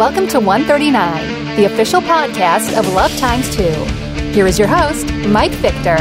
Welcome to 139, the official podcast of Love Times 2. Here is your host, Mike Victor.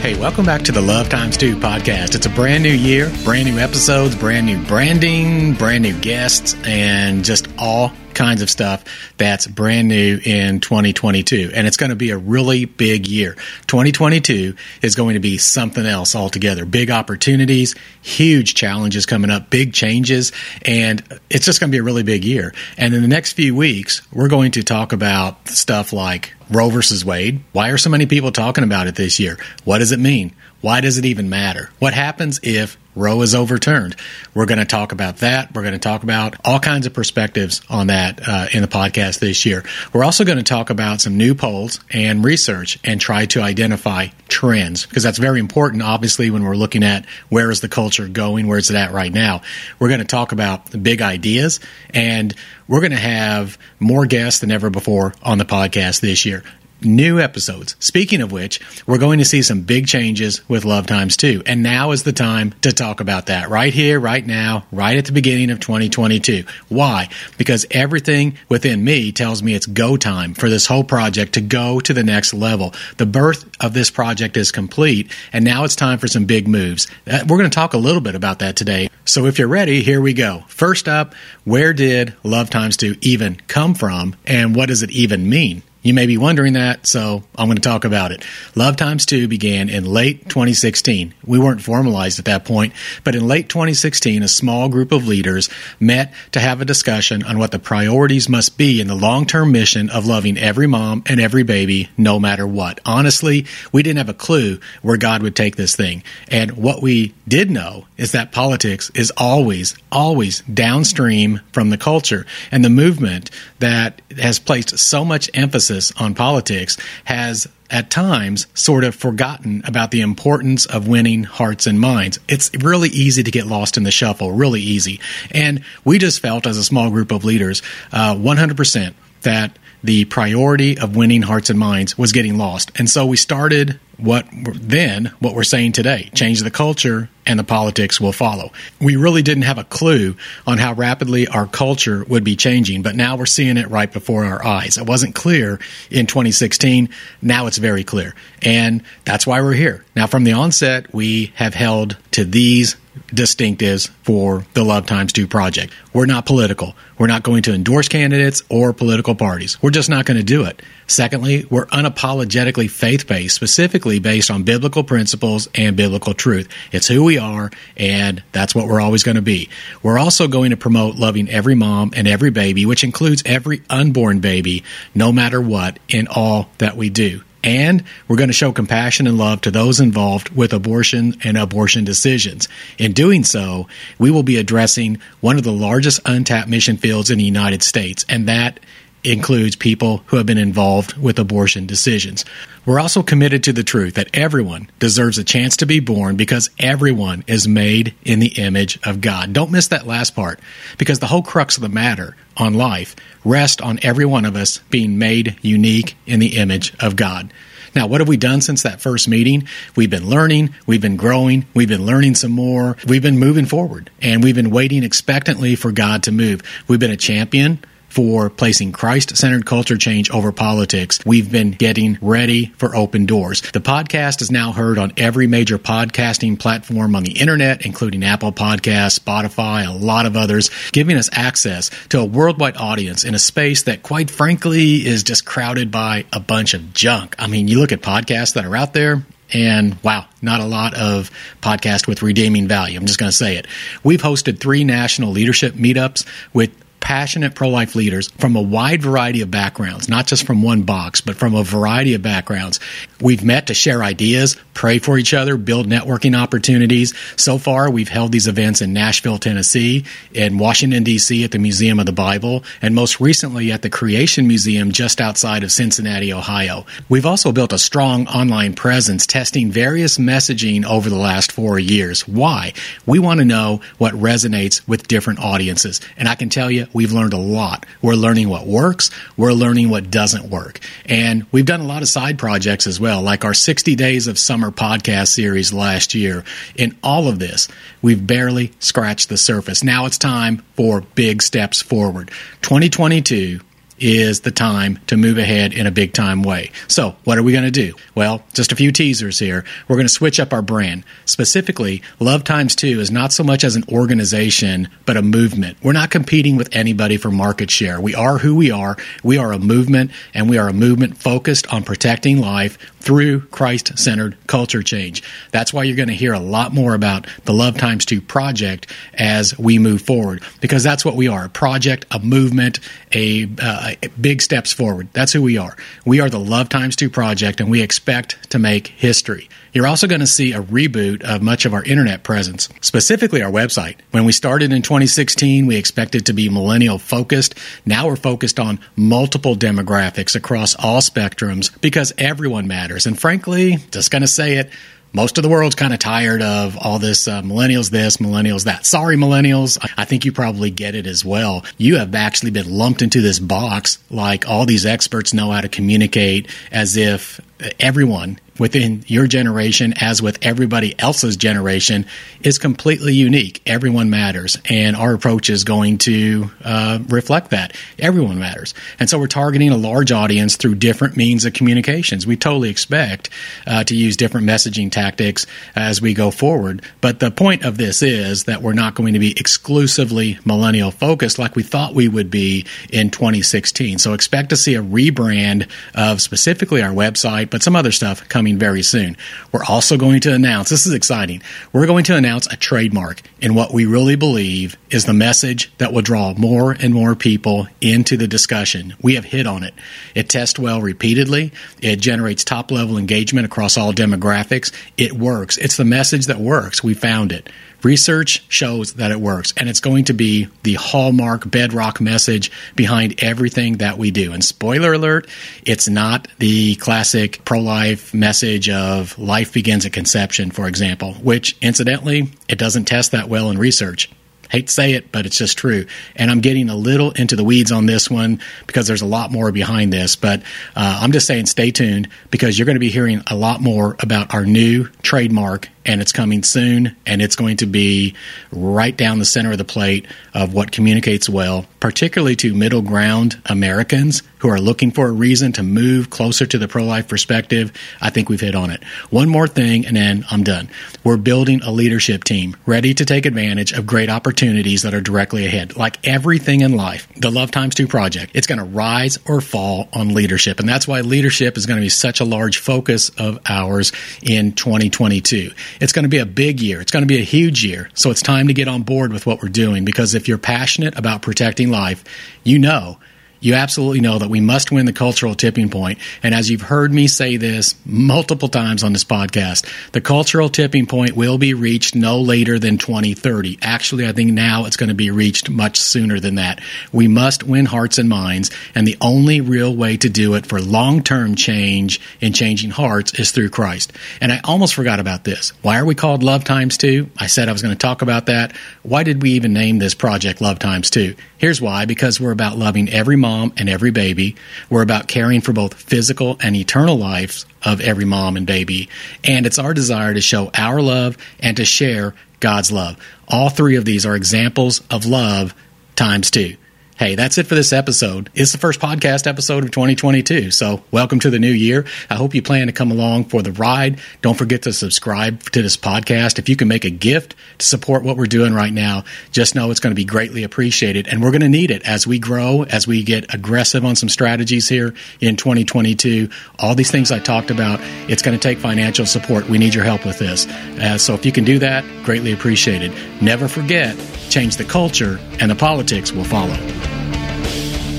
Hey, welcome back to the Love Times 2 podcast. It's a brand new year, brand new episodes, brand new branding, brand new guests, and just all kinds of stuff that's brand new in 2022. And it's going to be a really big year. 2022 is going to be something else altogether. Big opportunities, huge challenges coming up, big changes, and it's just going to be a really big year. And in the next few weeks, we're going to talk about stuff like Roe versus Wade. Why are so many people talking about it this year? What does it mean? Why does it even matter? What happens if Roe is overturned? We're going to talk about that. We're going to talk about all kinds of perspectives on that uh, in the podcast this year. We're also going to talk about some new polls and research and try to identify trends because that's very important, obviously, when we're looking at where is the culture going, where's it at right now. We're going to talk about the big ideas and we're going to have more guests than ever before on the podcast this year new episodes. Speaking of which, we're going to see some big changes with Love Times 2. And now is the time to talk about that right here, right now, right at the beginning of 2022. Why? Because everything within me tells me it's go time for this whole project to go to the next level. The birth of this project is complete, and now it's time for some big moves. Uh, we're going to talk a little bit about that today. So if you're ready, here we go. First up, where did Love Times 2 even come from, and what does it even mean? You may be wondering that, so I'm going to talk about it. Love Times 2 began in late 2016. We weren't formalized at that point, but in late 2016, a small group of leaders met to have a discussion on what the priorities must be in the long term mission of loving every mom and every baby, no matter what. Honestly, we didn't have a clue where God would take this thing. And what we did know is that politics is always, always downstream from the culture. And the movement that has placed so much emphasis on politics has at times sort of forgotten about the importance of winning hearts and minds. It's really easy to get lost in the shuffle, really easy. And we just felt as a small group of leaders, uh, 100% that the priority of winning hearts and minds was getting lost. And so we started what then what we're saying today change the culture and the politics will follow we really didn't have a clue on how rapidly our culture would be changing but now we're seeing it right before our eyes it wasn't clear in 2016 now it's very clear and that's why we're here now from the onset we have held to these distinctives for the Love Times 2 project. We're not political. We're not going to endorse candidates or political parties. We're just not going to do it. Secondly, we're unapologetically faith based, specifically based on biblical principles and biblical truth. It's who we are, and that's what we're always going to be. We're also going to promote loving every mom and every baby, which includes every unborn baby, no matter what, in all that we do. And we're going to show compassion and love to those involved with abortion and abortion decisions. In doing so, we will be addressing one of the largest untapped mission fields in the United States, and that includes people who have been involved with abortion decisions. We're also committed to the truth that everyone deserves a chance to be born because everyone is made in the image of God. Don't miss that last part because the whole crux of the matter on life rests on every one of us being made unique in the image of God. Now, what have we done since that first meeting? We've been learning, we've been growing, we've been learning some more, we've been moving forward, and we've been waiting expectantly for God to move. We've been a champion for placing Christ centered culture change over politics, we've been getting ready for open doors. The podcast is now heard on every major podcasting platform on the internet, including Apple Podcasts, Spotify, a lot of others, giving us access to a worldwide audience in a space that, quite frankly, is just crowded by a bunch of junk. I mean, you look at podcasts that are out there, and wow, not a lot of podcast with redeeming value. I'm just going to say it. We've hosted three national leadership meetups with passionate pro life leaders from a wide variety of backgrounds, not just from one box, but from a variety of backgrounds. We've met to share ideas, pray for each other, build networking opportunities. So far, we've held these events in Nashville, Tennessee, in Washington, D.C. at the Museum of the Bible, and most recently at the Creation Museum just outside of Cincinnati, Ohio. We've also built a strong online presence testing various messaging over the last four years. Why? We want to know what resonates with different audiences. And I can tell you, we've learned a lot. We're learning what works, we're learning what doesn't work. And we've done a lot of side projects as well well, like our 60 Days of Summer podcast series last year. In all of this, we've barely scratched the surface. Now it's time for big steps forward. 2022 is the time to move ahead in a big time way. So, what are we going to do? Well, just a few teasers here. We're going to switch up our brand. Specifically, Love Times 2 is not so much as an organization, but a movement. We're not competing with anybody for market share. We are who we are. We are a movement, and we are a movement focused on protecting life through Christ centered culture change. That's why you're going to hear a lot more about the Love Times 2 project as we move forward, because that's what we are a project, a movement, a uh, Uh, big steps forward. That's who we are. We are the Love Times 2 project, and we expect to make history. You're also going to see a reboot of much of our internet presence, specifically our website. When we started in 2016, we expected to be millennial focused. Now we're focused on multiple demographics across all spectrums because everyone matters. And frankly, just going to say it, most of the world's kind of tired of all this uh, millennials this, millennials that. Sorry, millennials. I think you probably get it as well. You have actually been lumped into this box like all these experts know how to communicate as if everyone within your generation, as with everybody else's generation, is completely unique. Everyone matters, and our approach is going to uh, reflect that. Everyone matters, and so we're targeting a large audience through different means of communications. We totally expect uh, to use different messaging tactics as we go forward. But the point of this is that we're not going to be exclusively millennial focused like we thought we would be in 2016. So expect to see a rebrand of specifically our website, but some other stuff coming coming very soon. We're also going to announce this is exciting. We're going to announce a trademark in what we really believe is the message that will draw more and more people into the discussion. We have hit on it. It tests well repeatedly, it generates top level engagement across all demographics. It works. It's the message that works. We found it. Research shows that it works, and it's going to be the hallmark bedrock message behind everything that we do. And spoiler alert, it's not the classic pro life message of life begins at conception, for example, which incidentally, it doesn't test that well in research. Hate to say it, but it's just true. And I'm getting a little into the weeds on this one because there's a lot more behind this. But uh, I'm just saying, stay tuned because you're going to be hearing a lot more about our new trademark and it's coming soon, and it's going to be right down the center of the plate of what communicates well, particularly to middle ground Americans who are looking for a reason to move closer to the pro life perspective. I think we've hit on it. One more thing, and then I'm done. We're building a leadership team ready to take advantage of great opportunities that are directly ahead. Like everything in life, the Love Times 2 project, it's going to rise or fall on leadership. And that's why leadership is going to be such a large focus of ours in 2022 it's going to be a big year. It's going to be a huge year. So it's time to get on board with what we're doing because if you're passionate about protecting life, you know you absolutely know that we must win the cultural tipping point. And as you've heard me say this multiple times on this podcast, the cultural tipping point will be reached no later than 2030. Actually, I think now it's going to be reached much sooner than that. We must win hearts and minds. And the only real way to do it for long term change in changing hearts is through Christ. And I almost forgot about this. Why are we called Love Times 2? I said I was going to talk about that. Why did we even name this project Love Times 2? Here's why because we're about loving every mom and every baby. We're about caring for both physical and eternal lives of every mom and baby. And it's our desire to show our love and to share God's love. All three of these are examples of love times two. Hey, that's it for this episode. It's the first podcast episode of 2022. So, welcome to the new year. I hope you plan to come along for the ride. Don't forget to subscribe to this podcast. If you can make a gift to support what we're doing right now, just know it's going to be greatly appreciated. And we're going to need it as we grow, as we get aggressive on some strategies here in 2022. All these things I talked about, it's going to take financial support. We need your help with this. Uh, so, if you can do that, greatly appreciated. Never forget, change the culture, and the politics will follow.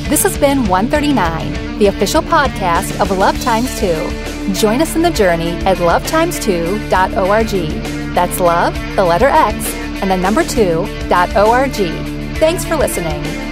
This has been 139, the official podcast of Love Times 2. Join us in the journey at lovetimes2.org. That's love, the letter X, and the number 2.org. Thanks for listening.